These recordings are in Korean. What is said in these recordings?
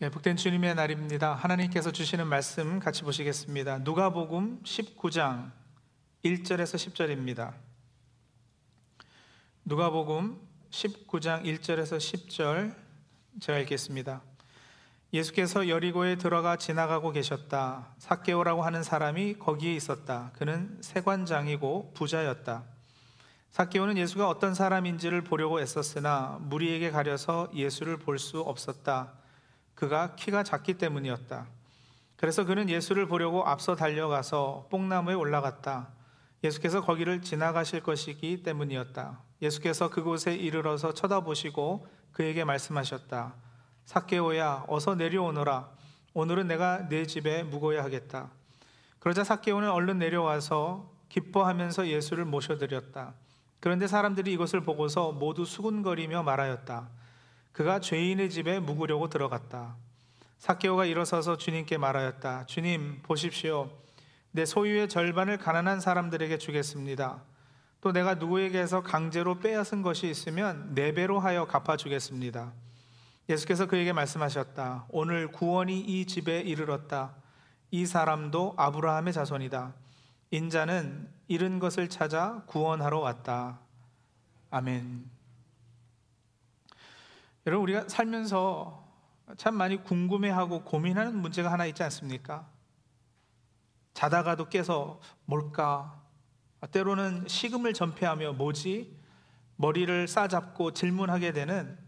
네, 복된 주님의 날입니다. 하나님께서 주시는 말씀 같이 보시겠습니다. 누가복음 19장 1절에서 10절입니다. 누가복음 19장 1절에서 10절 제가 읽겠습니다. 예수께서 여리고에 들어가 지나가고 계셨다. 사케오라고 하는 사람이 거기에 있었다. 그는 세관장이고 부자였다. 사케오는 예수가 어떤 사람인지를 보려고 애썼으나 무리에게 가려서 예수를 볼 수 없었다. 그가 키가 작기 때문이었다. 그래서 그는 예수를 보려고 앞서 달려가서 뽕나무에 올라갔다. 예수께서 거기를 지나가실 것이기 때문이었다. 예수께서 그곳에 이르러서 쳐다보시고 그에게 말씀하셨다. 사케오야, 어서 내려오너라. 오늘은 내가 내 집에 묵어야 하겠다. 그러자 사케오는 얼른 내려와서 기뻐하면서 예수를 모셔드렸다. 그런데 사람들이 이것을 보고서 모두 수군거리며 말하였다. 그가 죄인의 집에 묵으려고 들어갔다. 사케오가 일어서서 주님께 말하였다. 주님, 보십시오. 내 소유의 절반을 가난한 사람들에게 주겠습니다. 또 내가 누구에게서 강제로 빼앗은 것이 있으면 네 배로 하여 갚아주겠습니다. 예수께서 그에게 말씀하셨다. 오늘 구원이 이 집에 이르렀다. 이 사람도 아브라함의 자손이다. 인자는 잃은 것을 찾아 구원하러 왔다. 아멘. 여러분, 우리가 살면서 참 많이 궁금해하고 고민하는 문제가 하나 있지 않습니까? 자다가도 깨서 뭘까? 때로는 식음을 전폐하며 뭐지? 머리를 싸잡고 질문하게 되는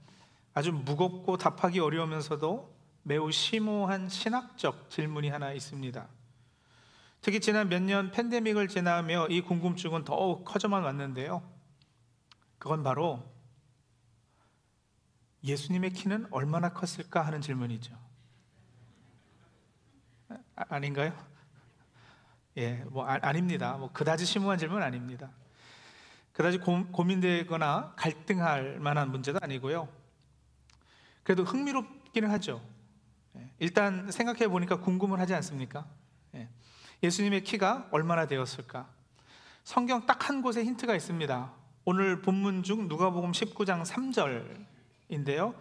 아주 무겁고 답하기 어려우면서도 매우 심오한 신학적 질문이 하나 있습니다. 특히 지난 몇 년 팬데믹을 지나며 이 궁금증은 더욱 커져만 왔는데요. 그건 바로 예수님의 키는 얼마나 컸을까 하는 질문이죠. 아, 닌가요 예, 뭐 아, 닙니다뭐 그다지 심오한 질문 아닙니다. 그다지 고, 고민되거나 갈등할 만한 문제도 아니고요. 그래도 흥미롭기는 하죠. 예, 일단 생각해 보니까 궁금을 하지 않습니까? 예, 예수님의 키가 얼마나 되었을까? 성경 딱 한 곳에 힌트가 있습니다. 오늘 본문 중 누가복음 19장 3절 인데요.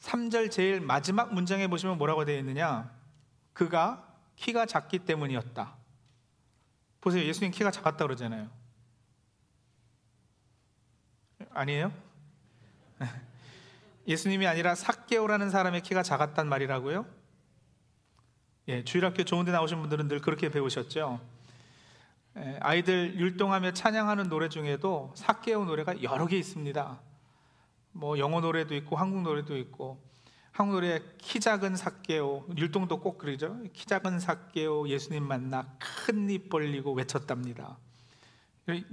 3절 제일 마지막 문장에 보시면 뭐라고 되어 있느냐? 그가 키가 작기 때문이었다. 보세요. 예수님 키가 작았다 그러잖아요. 아니에요? 예수님이 아니라 삭개오라는 사람의 키가 작았단 말이라고요? 예, 주일학교 좋은 데 나오신 분들은 늘 그렇게 배우셨죠? 예, 아이들 율동하며 찬양하는 노래 중에도 삭개오 노래가 여러 개 있습니다. 뭐 영어 노래도 있고 한국 노래도 있고 한국 노래 키 작은 삭개오 율동도 꼭 그러죠. 키 작은 삭개오 예수님 만나 큰 입 벌리고 외쳤답니다.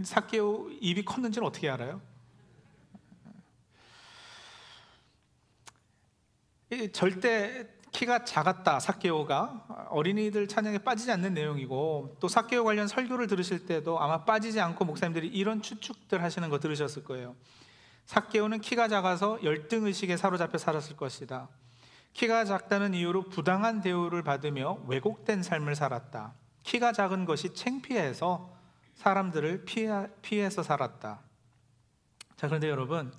삭개오 입이 컸는지는 어떻게 알아요? 절대 키가 작았다 사케오가 어린이들 찬양에 빠지지 않는 내용이고 또 사케오 관련 설교를 들으실 때도 아마 빠지지 않고 목사님들이 이런 추측들 하시는 거 들으셨을 거예요. 사케오는 키가 작아서 열등 의식에 사로잡혀 살았을 것이다. 키가 작다는 이유로 부당한 대우를 받으며 왜곡된 삶을 살았다. 키가 작은 것이 창피해서 사람들을 피해, 피해 서 살았다. 자, 그런데 여러분,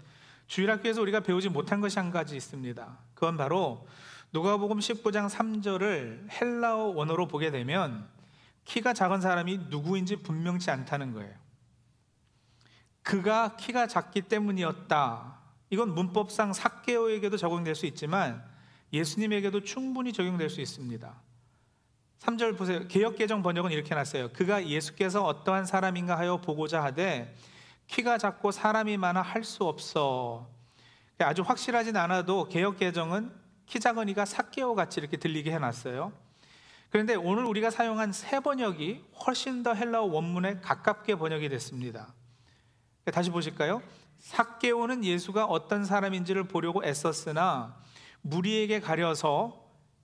주일학교에서 우리가 배우지 못한 것이 한 가지 있습니다. 그건 바로 누가복음 19장 3절을 헬라어 원어로 보게 되면 키가 작은 사람이 누구인지 분명치 않다는 거예요. 그가 키가 작기 때문이었다. 이건 문법상 사개오에게도 적용될 수 있지만 예수님에게도 충분히 적용될 수 있습니다. 3절 보세요. 개혁개정 번역은 이렇게 놨어요. 그가 예수께서 어떠한 사람인가 하여 보고자 하되 키가 작고 사람이 많아 할 수 없어. 아주 확실하진 않아도 개혁 개정은 키 작은 이가 사개오 같이 이렇게 들리게 해놨어요. 그런데 오늘 우리가 사용한 새 번역이 훨씬 더 헬라어 원문에 가깝게 번역이 됐습니다. 다시 보실까요? 사개오는 예수가 어떤 사람인지를 보려고 애썼으나 무리에게 가려서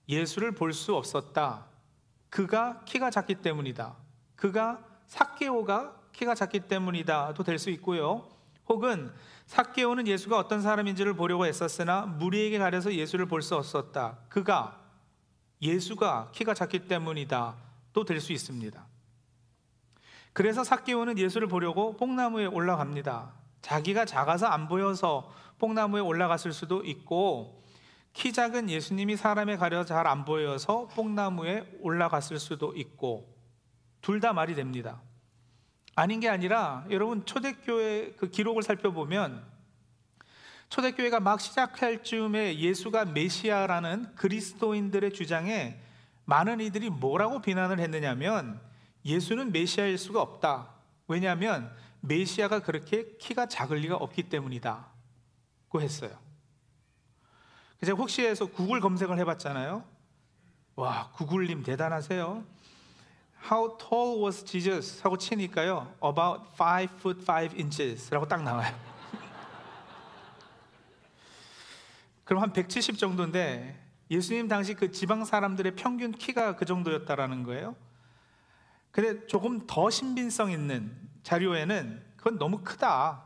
예수를 볼 수 없었다. 그가 키가 작기 때문이다. 그가 사개오가 키가 작기 때문이다도 될 수 있고요. 혹은 삭개오는 예수가 어떤 사람인지를 보려고 애썼으나 무리에게 가려서 예수를 볼 수 없었다. 그가 예수가 키가 작기 때문이다도 될 수 있습니다. 그래서 삭개오는 예수를 보려고 뽕나무에 올라갑니다. 자기가 작아서 안 보여서 뽕나무에 올라갔을 수도 있고 키 작은 예수님이 사람에 가려 잘 안 보여서 뽕나무에 올라갔을 수도 있고 둘 다 말이 됩니다. 아닌 게 아니라 여러분 초대교회 그 기록을 살펴보면 초대교회가 막 시작할 즈음에 예수가 메시아라는 그리스도인들의 주장에 많은 이들이 뭐라고 비난을 했느냐면 예수는 메시아일 수가 없다. 왜냐하면 메시아가 그렇게 키가 작을 리가 없기 때문이다. 고 했어요. 제가 혹시 해서 구글 검색을 해봤잖아요. 와, 구글님 대단하세요. How tall was Jesus? 하고 치니까요. About 5 foot 5 inches 라고 딱 나와요. 그럼 한 170 정도인데 예수님 당시 그 지방 사람들의 평균 키가 그 정도였다라는 거예요. 근데 조금 더 신빙성 있는 자료에는 그건 너무 크다.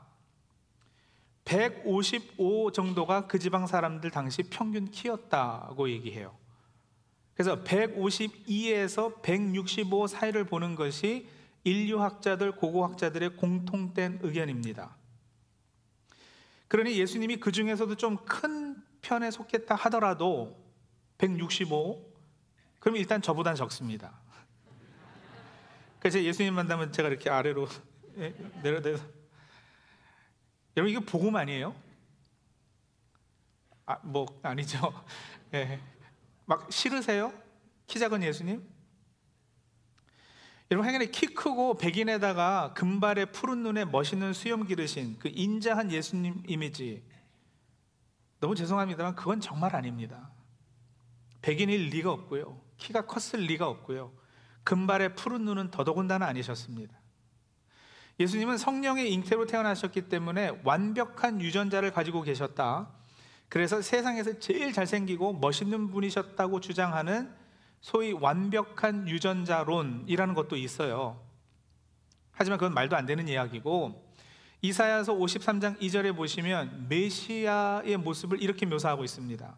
155 정도가 그 지방 사람들 당시 평균 키였다고 얘기해요. 그래서 152에서 165 사이를 보는 것이 인류학자들, 고고학자들의 공통된 의견입니다. 그러니 예수님이 그 중에서도 좀 큰 편에 속했다 하더라도 165, 그럼 일단 저보단 적습니다. 그래서 예수님 만나면 제가 이렇게 아래로 예, 내려대서 여러분 이거 복음 아니에요? 아, 뭐 아니죠. 예. 막 싫으세요? 키 작은 예수님? 여러분 하여간에 키 크고 백인에다가 금발에 푸른 눈에 멋있는 수염 기르신 그 인자한 예수님 이미지 너무 죄송합니다만 그건 정말 아닙니다. 백인일 리가 없고요. 키가 컸을 리가 없고요. 금발의 푸른 눈은 더더군다나 아니셨습니다. 예수님은 성령의 잉태로 태어나셨기 때문에 완벽한 유전자를 가지고 계셨다. 그래서 세상에서 제일 잘생기고 멋있는 분이셨다고 주장하는 소위 완벽한 유전자론이라는 것도 있어요. 하지만 그건 말도 안 되는 이야기고 이사야서 53장 2절에 보시면 메시아의 모습을 이렇게 묘사하고 있습니다.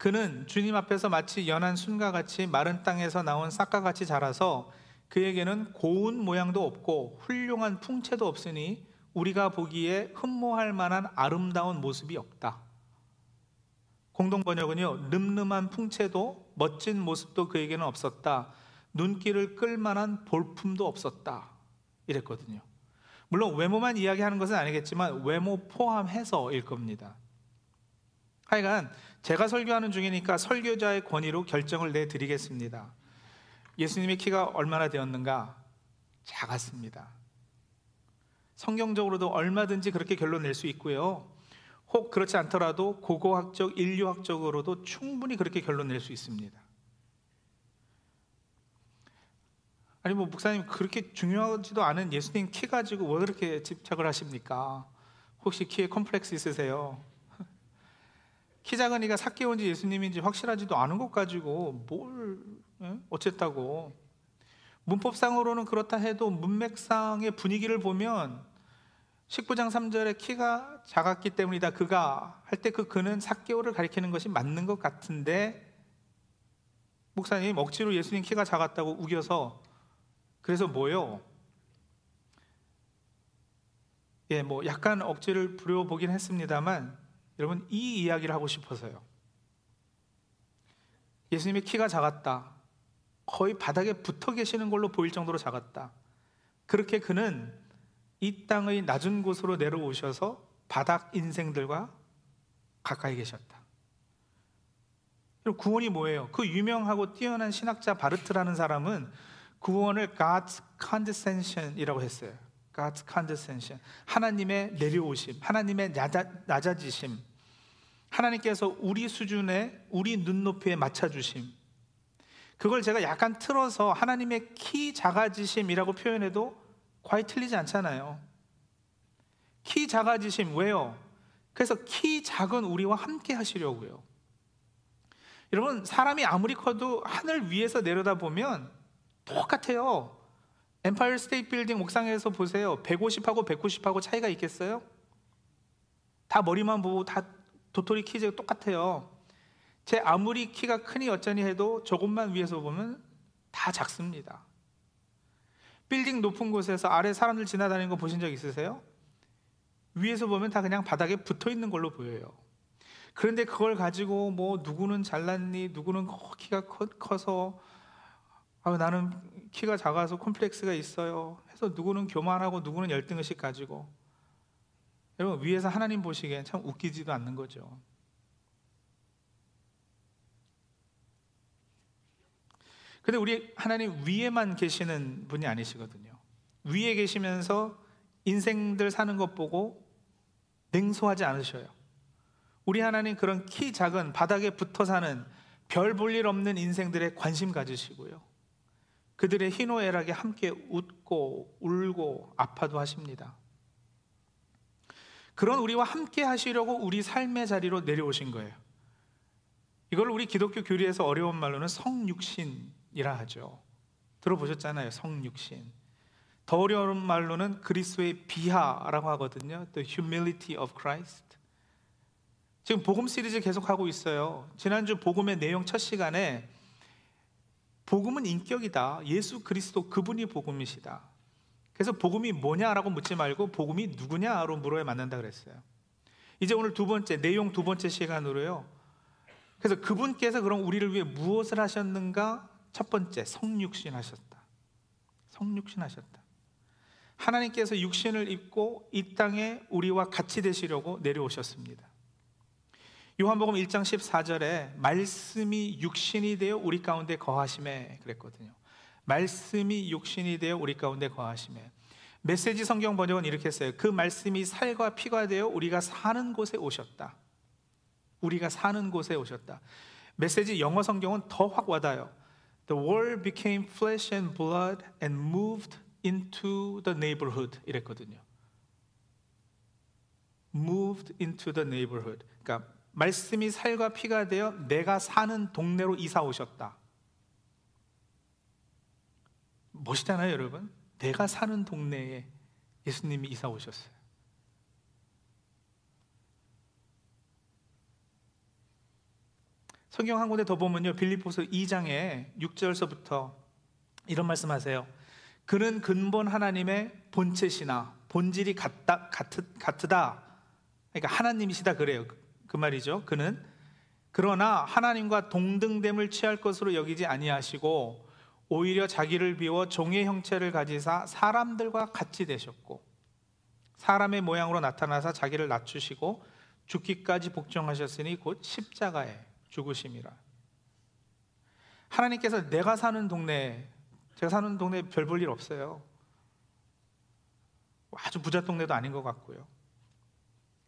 그는 주님 앞에서 마치 연한 순과 같이 마른 땅에서 나온 싹과 같이 자라서 그에게는 고운 모양도 없고 훌륭한 풍채도 없으니 우리가 보기에 흠모할 만한 아름다운 모습이 없다. 공동 번역은요, 늠름한 풍채도 멋진 모습도 그에게는 없었다. 눈길을 끌 만한 볼품도 없었다. 이랬거든요. 물론 외모만 이야기하는 것은 아니겠지만 외모 포함해서일 겁니다. 하여간 제가 설교하는 중이니까 설교자의 권위로 결정을 내드리겠습니다. 예수님의 키가 얼마나 되었는가? 작았습니다. 성경적으로도 얼마든지 그렇게 결론 낼 수 있고요. 혹 그렇지 않더라도 고고학적, 인류학적으로도 충분히 그렇게 결론 낼 수 있습니다. 아니 뭐 목사님 그렇게 중요하지도 않은 예수님 키 가지고 왜 그렇게 집착을 하십니까? 혹시 키에 컴플렉스 있으세요? 키 작은 이가 삭개온지 예수님인지 확실하지도 않은 것 가지고 뭘 예? 어쨌다고 문법상으로는 그렇다 해도 문맥상의 분위기를 보면 19장 3절에 키가 작았기 때문이다 그가 할 때 그 그는 삭개오를 가리키는 것이 맞는 것 같은데 목사님 억지로 예수님 키가 작았다고 우겨서 그래서 뭐요? 예, 뭐 약간 억지를 부려보긴 했습니다만 여러분 이 이야기를 하고 싶어서요. 예수님의 키가 작았다. 거의 바닥에 붙어 계시는 걸로 보일 정도로 작았다. 그렇게 그는 이 땅의 낮은 곳으로 내려오셔서 바닥 인생들과 가까이 계셨다. 구원이 뭐예요? 그 유명하고 뛰어난 신학자 바르트라는 사람은 구원을 God's condescension이라고 했어요. God's condescension. 하나님의 내려오심, 하나님의 낮아, 낮아지심, 하나님께서 우리 수준에 우리 눈높이에 맞춰 주심. 그걸 제가 약간 틀어서 하나님의 키 작아지심이라고 표현해도 거의 틀리지 않잖아요. 키 작아지심 왜요? 그래서 키 작은 우리와 함께 하시려고요. 여러분 사람이 아무리 커도 하늘 위에서 내려다 보면 똑같아요. 엠파이어 스테이트 빌딩 옥상에서 보세요. 150하고 190하고 차이가 있겠어요? 다 머리만 보고 다 도토리 키재기 똑같아요. 제 아무리 키가 크니 어쩌니 해도 조금만 위에서 보면 다 작습니다. 빌딩 높은 곳에서 아래 사람들 지나다니는 거 보신 적 있으세요? 위에서 보면 다 그냥 바닥에 붙어 있는 걸로 보여요. 그런데 그걸 가지고 뭐 누구는 잘났니, 누구는 키가 커서 아, 나는 키가 작아서 콤플렉스가 있어요. 해서 누구는 교만하고 누구는 열등의식 가지고 여러분 위에서 하나님 보시기엔 참 웃기지도 않는 거죠. 근데 우리 하나님 위에만 계시는 분이 아니시거든요. 위에 계시면서 인생들 사는 것 보고 냉소하지 않으셔요. 우리 하나님 그런 키 작은 바닥에 붙어 사는 별 볼 일 없는 인생들에 관심 가지시고요. 그들의 희노애락에 함께 웃고 울고 아파도 하십니다. 그런 우리와 함께 하시려고 우리 삶의 자리로 내려오신 거예요. 이걸 우리 기독교 교리에서 어려운 말로는 성육신이라 하죠. 들어보셨잖아요. 성육신. 더 어려운 말로는 그리스도의 비하라고 하거든요. The humility of Christ. 지금 복음 시리즈 계속 하고 있어요. 지난주 복음의 내용 첫 시간에 복음은 인격이다. 예수 그리스도 그분이 복음이시다. 그래서 복음이 뭐냐라고 묻지 말고 복음이 누구냐로 물어야 맞는다 그랬어요. 이제 오늘 두 번째 내용 두 번째 시간으로요. 그래서 그분께서 그럼 우리를 위해 무엇을 하셨는가? 첫 번째 성육신 하셨다. 성육신 하셨다. 하나님께서 육신을 입고 이 땅에 우리와 같이 되시려고 내려오셨습니다. 요한복음 1장 14절에 말씀이 육신이 되어 우리 가운데 거하심에 그랬거든요. 말씀이 육신이 되어 우리 가운데 거하심에 메시지 성경 번역은 이렇게 했어요. 그 말씀이 살과 피가 되어 우리가 사는 곳에 오셨다. 우리가 사는 곳에 오셨다. 메시지 영어 성경은 더 확 와닿아요. The word became flesh and blood and moved into the neighborhood 이랬거든요. moved into the neighborhood. 그러니까 말씀이 살과 피가 되어 내가 사는 동네로 이사 오셨다. 멋있잖아요, 여러분. 내가 사는 동네에 예수님이 이사 오셨어요. 성경 한 군데 더 보면요. 빌립보서 2장에 6절서부터 이런 말씀하세요. 그는 근본 하나님의 본체시나 본질이 같다, 같으, 같으다. 그러니까 하나님이시다 그래요. 그 말이죠. 그는 그러나 하나님과 동등됨을 취할 것으로 여기지 아니하시고 오히려 자기를 비워 종의 형체를 가지사 사람들과 같이 되셨고 사람의 모양으로 나타나사 자기를 낮추시고 죽기까지 복종하셨으니 곧 십자가에 죽으심이라. 하나님께서 내가 사는 동네 제가 사는 동네 별 볼 일 없어요. 아주 부자 동네도 아닌 것 같고요.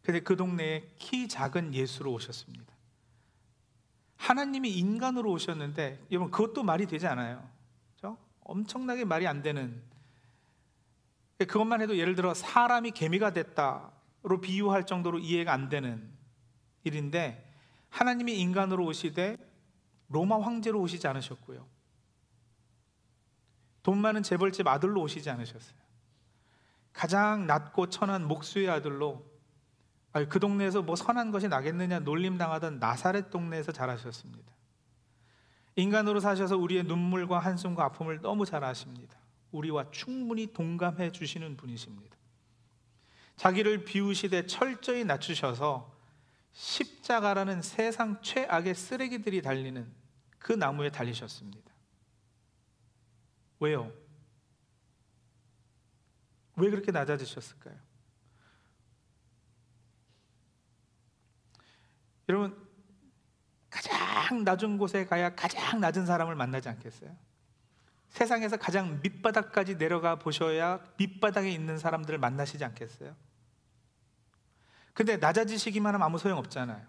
근데 그 동네에 키 작은 예수로 오셨습니다. 하나님이 인간으로 오셨는데, 여러분, 그것도 말이 되지 않아요. 엄청나게 말이 안 되는. 그것만 해도 예를 들어 사람이 개미가 됐다로 비유할 정도로 이해가 안 되는 일인데, 하나님이 인간으로 오시되 로마 황제로 오시지 않으셨고요. 돈 많은 재벌집 아들로 오시지 않으셨어요. 가장 낮고 천한 목수의 아들로 그 동네에서 뭐 선한 것이 나겠느냐 놀림 당하던 나사렛 동네에서 자라셨습니다. 인간으로 사셔서 우리의 눈물과 한숨과 아픔을 너무 잘 아십니다. 우리와 충분히 동감해 주시는 분이십니다. 자기를 비우시되 철저히 낮추셔서 십자가라는 세상 최악의 쓰레기들이 달리는 그 나무에 달리셨습니다. 왜요? 왜 그렇게 낮아지셨을까요? 여러분 가장 낮은 곳에 가야 가장 낮은 사람을 만나지 않겠어요? 세상에서 가장 밑바닥까지 내려가 보셔야 밑바닥에 있는 사람들을 만나시지 않겠어요? 근데 낮아지시기만 하면 아무 소용 없잖아요.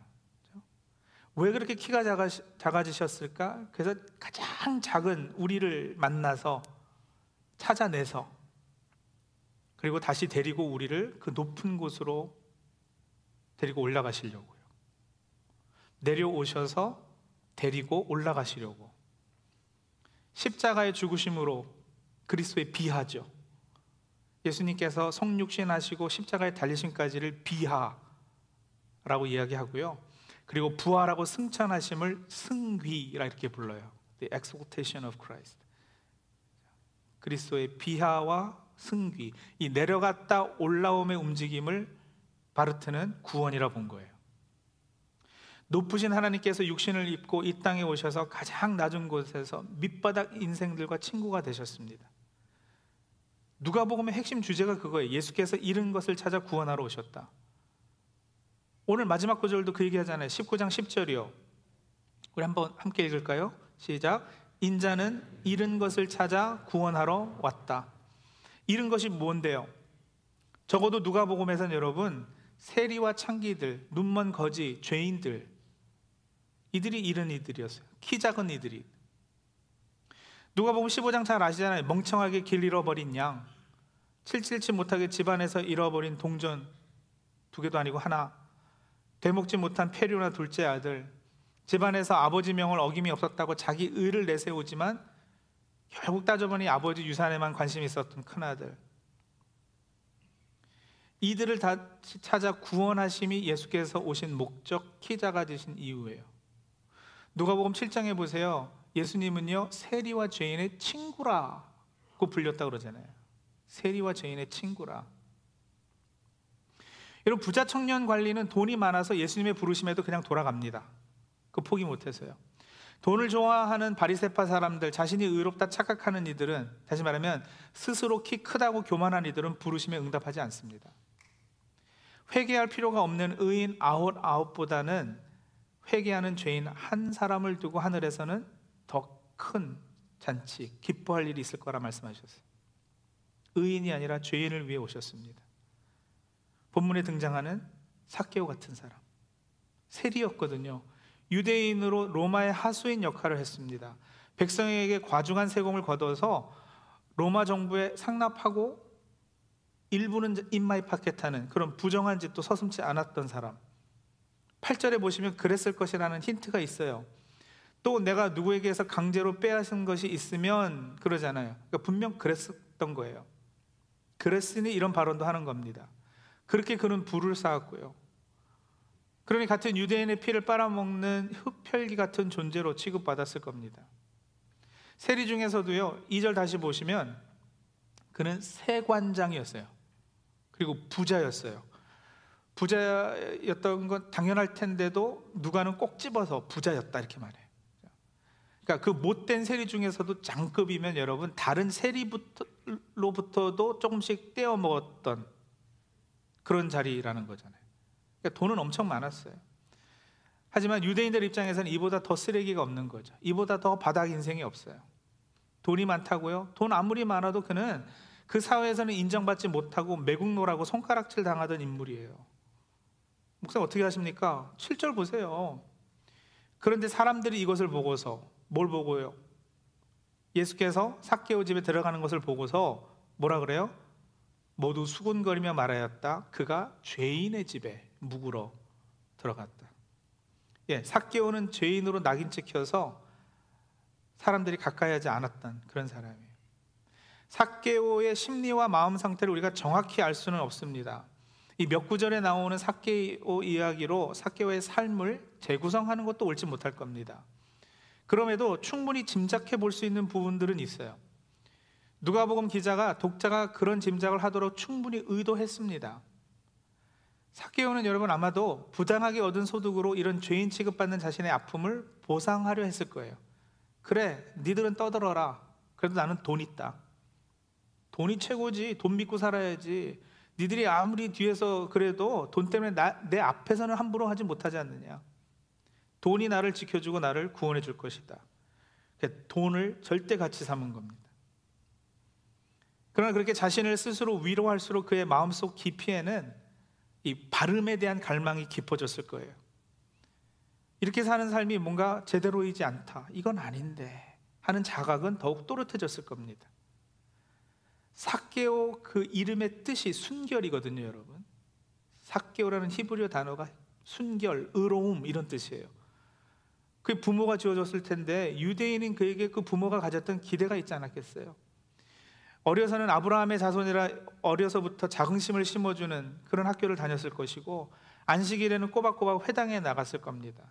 왜 그렇게 키가 작아, 작아지셨을까? 그래서 가장 작은 우리를 만나서 찾아내서 그리고 다시 데리고 우리를 그 높은 곳으로 데리고 올라가시려고. 내려오셔서 데리고 올라가시려고 십자가의 죽으심으로 그리스도의 비하죠. 예수님께서 성육신하시고 십자가에 달리심까지를 비하라고 이야기하고요. 그리고 부활하고 승천하심을 승귀라 이렇게 불러요. The exaltation of Christ. 그리스도의 비하와 승귀, 이 내려갔다 올라옴의 움직임을 바르트는 구원이라 본 거예요. 높으신 하나님께서 육신을 입고 이 땅에 오셔서 가장 낮은 곳에서 밑바닥 인생들과 친구가 되셨습니다. 누가복음의 핵심 주제가 그거예요. 예수께서 잃은 것을 찾아 구원하러 오셨다. 오늘 마지막 구절도 그 얘기 하잖아요. 19장 10절이요. 우리 한번 함께 읽을까요? 시작. 인자는 잃은 것을 찾아 구원하러 왔다. 잃은 것이 뭔데요? 적어도 누가복음에서는 여러분 세리와 창기들, 눈먼 거지, 죄인들 이들이 잃은 이들이었어요. 키 작은 이들이. 누가복음 15장 잘 아시잖아요. 멍청하게 길 잃어버린 양, 칠칠치 못하게 집안에서 잃어버린 동전 두 개도 아니고 하나, 되먹지 못한 페류나 둘째 아들, 집안에서 아버지 명을 어김이 없었다고 자기 의를 내세우지만 결국 따져보니 아버지 유산에만 관심이 있었던 큰 아들. 이들을 다 찾아 구원하심이 예수께서 오신 목적 키 작아지신 이유예요. 누가복음 7장에 보세요. 예수님은요 세리와 죄인의 친구라고 불렸다 그러잖아요. 세리와 죄인의 친구라. 여러분 부자 청년 관리는 돈이 많아서 예수님의 부르심에도 그냥 돌아갑니다. 그 포기 못해서요. 돈을 좋아하는 바리세파 사람들, 자신이 의롭다 착각하는 이들은 다시 말하면 스스로 키 크다고 교만한 이들은 부르심에 응답하지 않습니다. 회개할 필요가 없는 의인 아홉 아홉보다는 회개하는 죄인 한 사람을 두고 하늘에서는 더 큰 잔치, 기뻐할 일이 있을 거라 말씀하셨어요. 의인이 아니라 죄인을 위해 오셨습니다. 본문에 등장하는 사케오 같은 사람, 세리였거든요. 유대인으로 로마의 하수인 역할을 했습니다. 백성에게 과중한 세금을 걷어서 로마 정부에 상납하고 일부는 입마입하겠다는 그런 부정한 짓도 서슴지 않았던 사람. 8절에 보시면 그랬을 것이라는 힌트가 있어요. 또 내가 누구에게서 강제로 빼앗은 것이 있으면 그러잖아요. 그러니까 분명 그랬었던 거예요. 그랬으니 이런 발언도 하는 겁니다. 그렇게 그는 불을 쌓았고요. 그러니 같은 유대인의 피를 빨아먹는 흡혈귀 같은 존재로 취급받았을 겁니다. 세리 중에서도요, 2절 다시 보시면 그는 세관장이었어요. 그리고 부자였어요. 부자였던 건 당연할 텐데도 누가는 꼭 집어서 부자였다 이렇게 말해요. 그러니까 그 못된 세리 중에서도 장급이면 여러분 다른 세리로부터도 조금씩 떼어 먹었던 그런 자리라는 거잖아요. 그러니까 돈은 엄청 많았어요. 하지만 유대인들 입장에서는 이보다 더 쓰레기가 없는 거죠. 이보다 더 바닥 인생이 없어요. 돈이 많다고요? 돈 아무리 많아도 그는 그 사회에서는 인정받지 못하고 매국노라고 손가락질 당하던 인물이에요. 목사님 어떻게 하십니까? 7절 보세요. 그런데 사람들이 이것을 보고서 뭘 보고요? 예수께서 사케오 집에 들어가는 것을 보고서 뭐라 그래요? 모두 수군거리며 말하였다. 그가 죄인의 집에 묵으러 들어갔다. 예, 사케오는 죄인으로 낙인 찍혀서 사람들이 가까이 하지 않았던 그런 사람이에요. 사케오의 심리와 마음 상태를 우리가 정확히 알 수는 없습니다. 이 몇 구절에 나오는 사케오 이야기로 사케오의 삶을 재구성하는 것도 옳지 못할 겁니다. 그럼에도 충분히 짐작해 볼 수 있는 부분들은 있어요. 누가복음 기자가 독자가 그런 짐작을 하도록 충분히 의도했습니다. 사케오는 여러분 아마도 부당하게 얻은 소득으로 이런 죄인 취급받는 자신의 아픔을 보상하려 했을 거예요. 그래, 니들은 떠들어라. 그래도 나는 돈 있다. 돈이 최고지. 돈 믿고 살아야지. 니들이 아무리 뒤에서 그래도 돈 때문에 나, 내 앞에서는 함부로 하지 못하지 않느냐. 돈이 나를 지켜주고 나를 구원해 줄 것이다. 돈을 절대 가치 삼은 겁니다. 그러나 그렇게 자신을 스스로 위로할수록 그의 마음속 깊이에는 이 발음에 대한 갈망이 깊어졌을 거예요. 이렇게 사는 삶이 뭔가 제대로이지 않다. 이건 아닌데 하는 자각은 더욱 또렷해졌을 겁니다. 사케오 그 이름의 뜻이 순결이거든요, 여러분. 사케오라는 히브리어 단어가 순결, 의로움 이런 뜻이에요. 그 부모가 지어줬을 텐데 유대인인 그에게 그 부모가 가졌던 기대가 있지 않았겠어요? 어려서는 아브라함의 자손이라 어려서부터 자긍심을 심어주는 그런 학교를 다녔을 것이고 안식일에는 꼬박꼬박 회당에 나갔을 겁니다.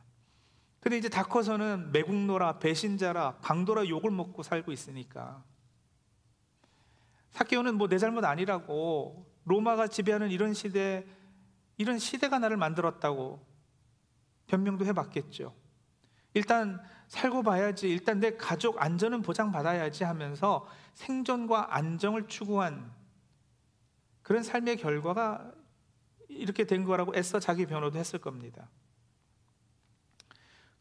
근데 이제 다 커서는 매국노라 배신자라 강도라 욕을 먹고 살고 있으니까 사케오는 뭐 내 잘못 아니라고 로마가 지배하는 이런 시대 이런 시대가 나를 만들었다고 변명도 해봤겠죠. 일단 살고 봐야지, 일단 내 가족 안전은 보장받아야지 하면서 생존과 안정을 추구한 그런 삶의 결과가 이렇게 된 거라고 애써 자기 변호도 했을 겁니다.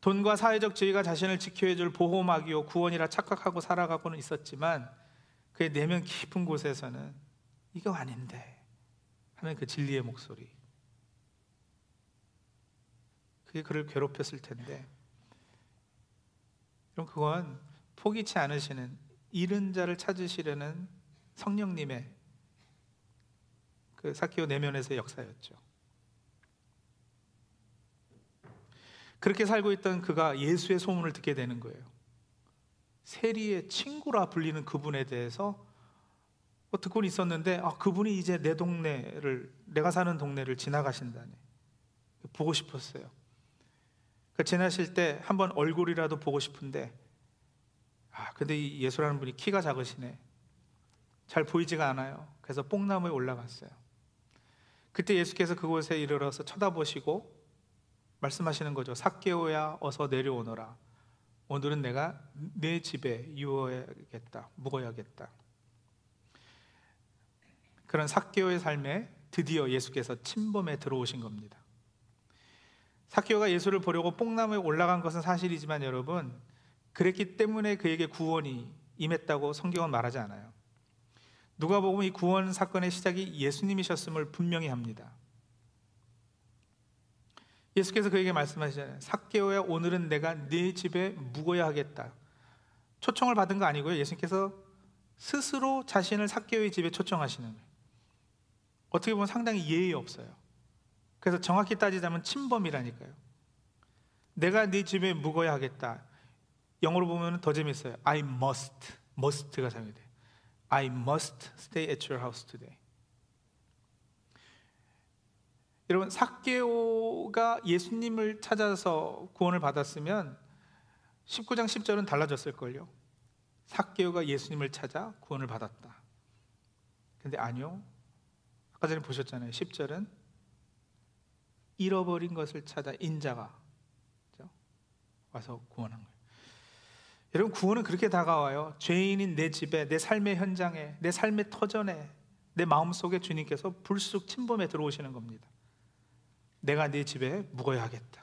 돈과 사회적 지위가 자신을 지켜줄 보호막이요 구원이라 착각하고 살아가고는 있었지만 그의 내면 깊은 곳에서는 이거 아닌데 하는 그 진리의 목소리 그게 그를 괴롭혔을 텐데 그럼 그건 포기치 않으시는 잃은 자를 찾으시려는 성령님의 그 사키오 내면에서의 역사였죠. 그렇게 살고 있던 그가 예수의 소문을 듣게 되는 거예요. 세리의 친구라 불리는 그분에 대해서 어, 듣고는 있었는데 아, 그분이 이제 내 동네를 내가 사는 동네를 지나가신다니 보고 싶었어요. 그 지나실 때 한번 얼굴이라도 보고 싶은데 아 근데 이 예수라는 분이 키가 작으시네. 잘 보이지가 않아요. 그래서 뽕나무에 올라갔어요. 그때 예수께서 그곳에 이르러서 쳐다보시고 말씀하시는 거죠. 삭개오야 어서 내려오너라. 오늘은 내가 내 집에 유어야겠다. 묵어야겠다. 그런 삭개오의 삶에 드디어 예수께서 침범에 들어오신 겁니다. 삭개오가 예수를 보려고 뽕나무에 올라간 것은 사실이지만 여러분 그랬기 때문에 그에게 구원이 임했다고 성경은 말하지 않아요. 누가 보면 이 구원 사건의 시작이 예수님이셨음을 분명히 합니다. 예수께서 그에게 말씀하시잖아요. 삭개오야 오늘은 내가 네 집에 묵어야 하겠다. 초청을 받은 거 아니고요. 예수님께서 스스로 자신을 삭개오의 집에 초청하시는 거예요. 어떻게 보면 상당히 예의 없어요. 그래서 정확히 따지자면 침범이라니까요. 내가 네 집에 묵어야 하겠다. 영어로 보면 더 재밌어요. I must, must가 사용이 돼요. I must stay at your house today. 여러분 삭개오가 예수님을 찾아서 구원을 받았으면 19장 10절은 달라졌을 걸요. 삭개오가 예수님을 찾아 구원을 받았다. 근데 아니요. 아까 전에 보셨잖아요. 10절은 잃어버린 것을 찾아 인자가 와서 구원한 거예요. 여러분 구원은 그렇게 다가와요. 죄인인 내 집에, 내 삶의 현장에, 내 삶의 터전에, 내 마음 속에 주님께서 불쑥 침범에 들어오시는 겁니다. 내가 네 집에 묵어야 하겠다.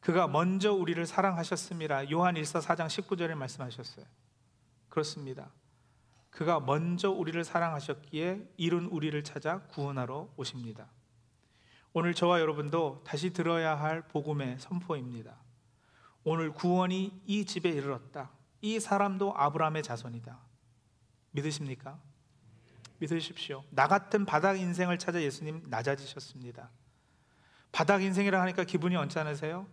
그가 먼저 우리를 사랑하셨습니다. 요한 1서 4장 19절에 말씀하셨어요. 그렇습니다. 그가 먼저 우리를 사랑하셨기에 이룬 우리를 찾아 구원하러 오십니다. 오늘 저와 여러분도 다시 들어야 할 복음의 선포입니다. 오늘 구원이 이 집에 이르렀다. 이 사람도 아브라함의 자손이다. 믿으십니까? 믿으십시오. 나 같은 바닥 인생을 찾아 예수님 낮아지셨습니다. 바닥 인생이라 하니까 기분이 언짢으세요?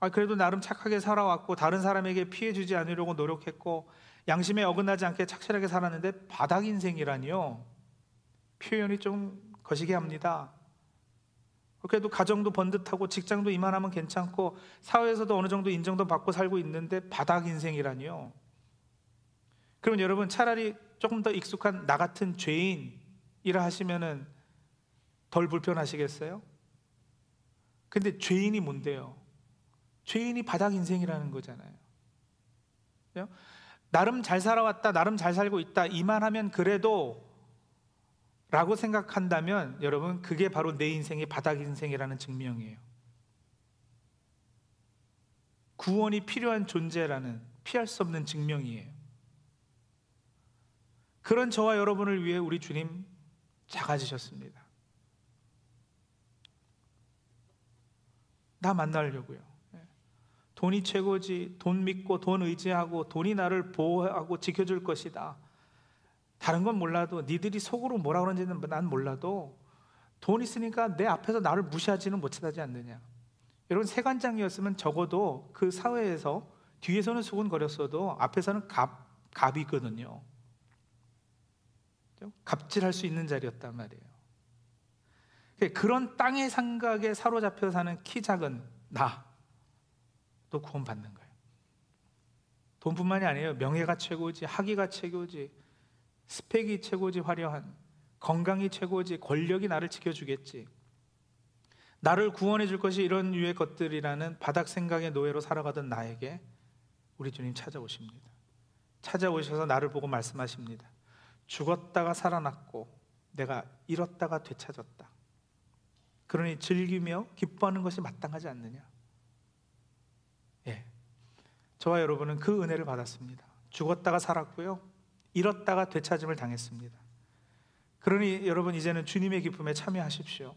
아, 그래도 나름 착하게 살아왔고 다른 사람에게 피해 주지 않으려고 노력했고 양심에 어긋나지 않게 착실하게 살았는데 바닥 인생이라니요. 표현이 좀 거시기 합니다. 그래도 가정도 번듯하고 직장도 이만하면 괜찮고 사회에서도 어느 정도 인정도 받고 살고 있는데 바닥 인생이라니요. 그러면 여러분 차라리 조금 더 익숙한 나 같은 죄인이라 하시면은 덜 불편하시겠어요? 근데 죄인이 뭔데요? 죄인이 바닥 인생이라는 거잖아요. 나름 잘 살아왔다, 나름 잘 살고 있다, 이만 하면 그래도 라고 생각한다면 여러분, 그게 바로 내 인생의 바닥 인생이라는 증명이에요. 구원이 필요한 존재라는 피할 수 없는 증명이에요. 그런 저와 여러분을 위해 우리 주님 작아지셨습니다. 나 만나려고요. 예. 돈이 최고지, 돈 믿고 돈 의지하고 돈이 나를 보호하고 지켜줄 것이다. 다른 건 몰라도 니들이 속으로 뭐라 그러는지는 난 몰라도 돈 있으니까 내 앞에서 나를 무시하지는 못하지 않느냐. 여러분 세관장이었으면 적어도 그 사회에서 뒤에서는 수군거렸어도 앞에서는 갑, 갑이거든요. 갑질할 수 있는 자리였단 말이에요. 그런 땅의 생각에 사로잡혀 사는 키 작은 나도 구원받는 거예요. 돈뿐만이 아니에요. 명예가 최고지, 학위가 최고지, 스펙이 최고지 화려한, 건강이 최고지, 권력이 나를 지켜주겠지. 나를 구원해 줄 것이 이런 유의 것들이라는 바닥 생각의 노예로 살아가던 나에게 우리 주님 찾아오십니다. 찾아오셔서 나를 보고 말씀하십니다. 죽었다가 살아났고 내가 잃었다가 되찾았다. 그러니 즐기며 기뻐하는 것이 마땅하지 않느냐? 예. 저와 여러분은 그 은혜를 받았습니다. 죽었다가 살았고요. 잃었다가 되찾음을 당했습니다. 그러니 여러분 이제는 주님의 기쁨에 참여하십시오.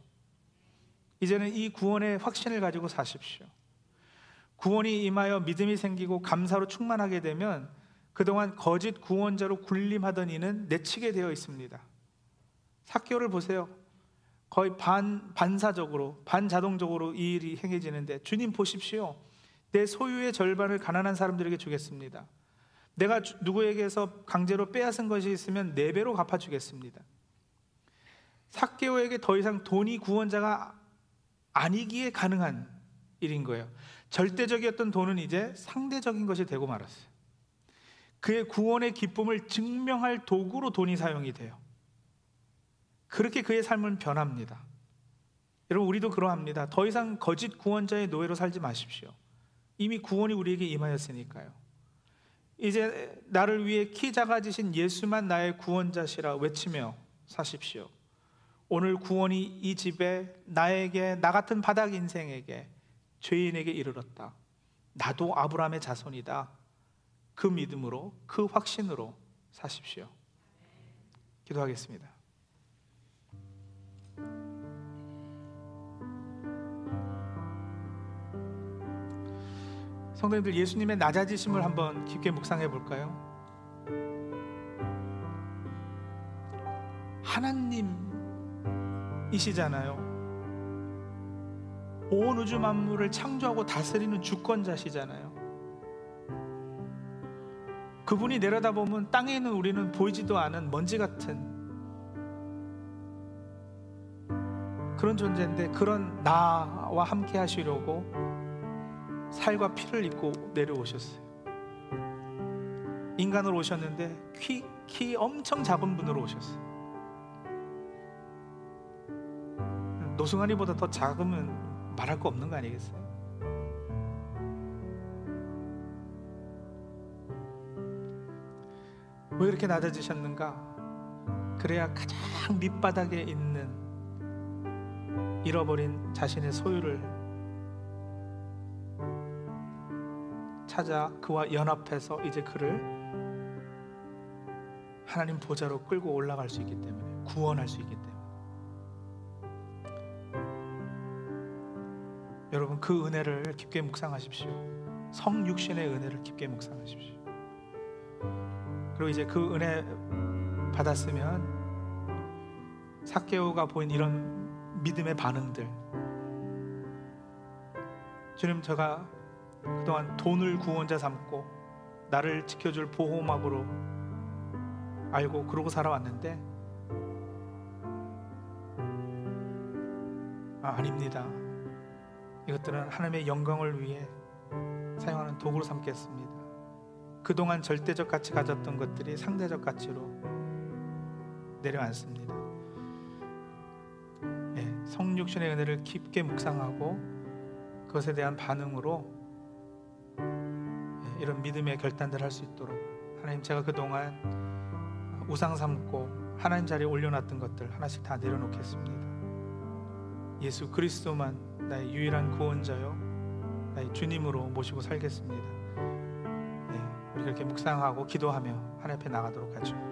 이제는 이 구원의 확신을 가지고 사십시오. 구원이 임하여 믿음이 생기고 감사로 충만하게 되면 그동안 거짓 구원자로 군림하던 이는 내치게 되어 있습니다. 사개오를 보세요. 거의 반, 반사적으로, 반자동적으로 이 일이 행해지는데 주님 보십시오. 내 소유의 절반을 가난한 사람들에게 주겠습니다. 내가 누구에게서 강제로 빼앗은 것이 있으면 네 배로 갚아주겠습니다. 사개오에게 더 이상 돈이 구원자가 아니기에 가능한 일인 거예요. 절대적이었던 돈은 이제 상대적인 것이 되고 말았어요. 그의 구원의 기쁨을 증명할 도구로 돈이 사용이 돼요. 그렇게 그의 삶은 변합니다. 여러분, 우리도 그러합니다. 더 이상 거짓 구원자의 노예로 살지 마십시오. 이미 구원이 우리에게 임하였으니까요. 이제 나를 위해 키 작아지신 예수만 나의 구원자시라 외치며 사십시오. 오늘 구원이 이 집에 나에게 나 같은 바닥 인생에게 죄인에게 이르렀다. 나도 아브라함의 자손이다. 그 믿음으로 그 확신으로 사십시오. 기도하겠습니다. 성도님들 예수님의 낮아지심을 한번 깊게 묵상해 볼까요? 하나님이시잖아요. 온 우주 만물을 창조하고 다스리는 주권자시잖아요. 그분이 내려다보면 땅에 있는 우리는 보이지도 않은 먼지 같은 그런 존재인데 그런 나와 함께 하시려고 살과 피를 입고 내려오셨어요. 인간으로 오셨는데 키, 키 엄청 작은 분으로 오셨어요. 노승환이보다 더 작으면 말할 거 없는 거 아니겠어요? 왜 이렇게 낮아지셨는가? 그래야 가장 밑바닥에 있는 잃어버린 자신의 소유를 찾아 그와 연합해서 이제 그를 하나님 보좌로 끌고 올라갈 수 있기 때문에 구원할 수 있기 때문에 여러분 그 은혜를 깊게 묵상하십시오. 성육신의 은혜를 깊게 묵상하십시오. 그리고 이제 그 은혜 받았으면 사케오가 보인 이런 믿음의 반응들 주님 제가 그동안 돈을 구원자 삼고 나를 지켜줄 보호막으로 알고 그러고 살아왔는데 아, 아닙니다. 이것들은 하나님의 영광을 위해 사용하는 도구로 삼겠습니다. 그동안 절대적 가치 가졌던 것들이 상대적 가치로 내려앉습니다. 네, 성육신의 은혜를 깊게 묵상하고 그것에 대한 반응으로 네, 이런 믿음의 결단들을 할수 있도록 하나님 제가 그동안 우상 삼고 하나님 자리에 올려놨던 것들 하나씩 다 내려놓겠습니다. 예수 그리스도만 나의 유일한 구원자요 나의 주님으로 모시고 살겠습니다. 우리 그렇게 묵상하고 기도하며 하나님 앞에 나가도록 하죠.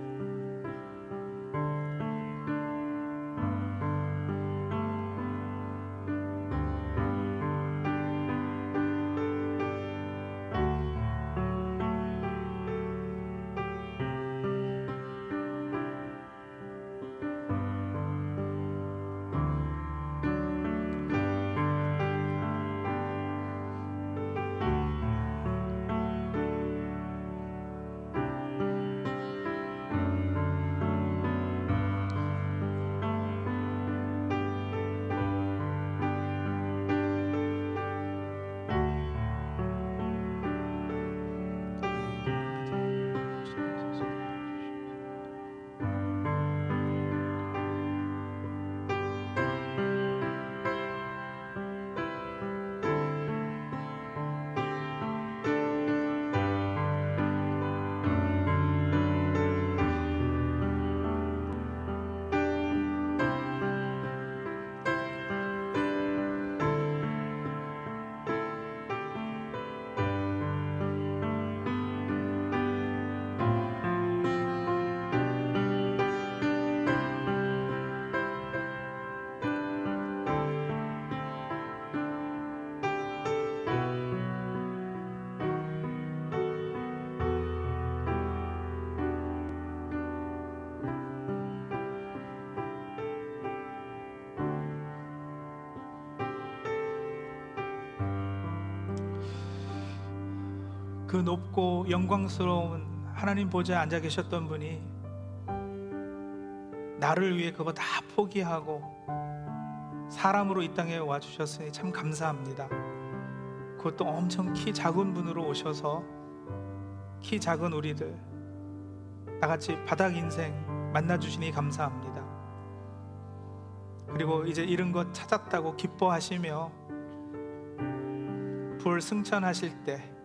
그 높고 영광스러운 하나님 보좌에 앉아 계셨던 분이 나를 위해 그거 다 포기하고 사람으로 이 땅에 와 주셨으니 참 감사합니다. 그것도 엄청 키 작은 분으로 오셔서 키 작은 우리들 나같이 바닥 인생 만나 주시니 감사합니다. 그리고 이제 이런 것 찾았다고 기뻐하시며 불 승천하실 때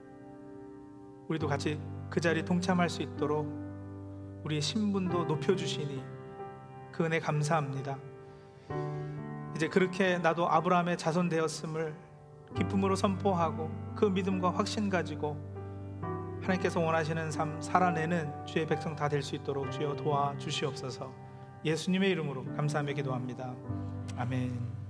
우리도 같이 그 자리에 동참할 수 있도록 우리 신분도 높여주시니 그 은혜 감사합니다. 이제 그렇게 나도 아브라함의 자손 되었음을 기쁨으로 선포하고 그 믿음과 확신 가지고 하나님께서 원하시는 삶 살아내는 주의 백성 다 될 수 있도록 주여 도와 주시옵소서. 예수님의 이름으로 감사하며 기도합니다. 아멘.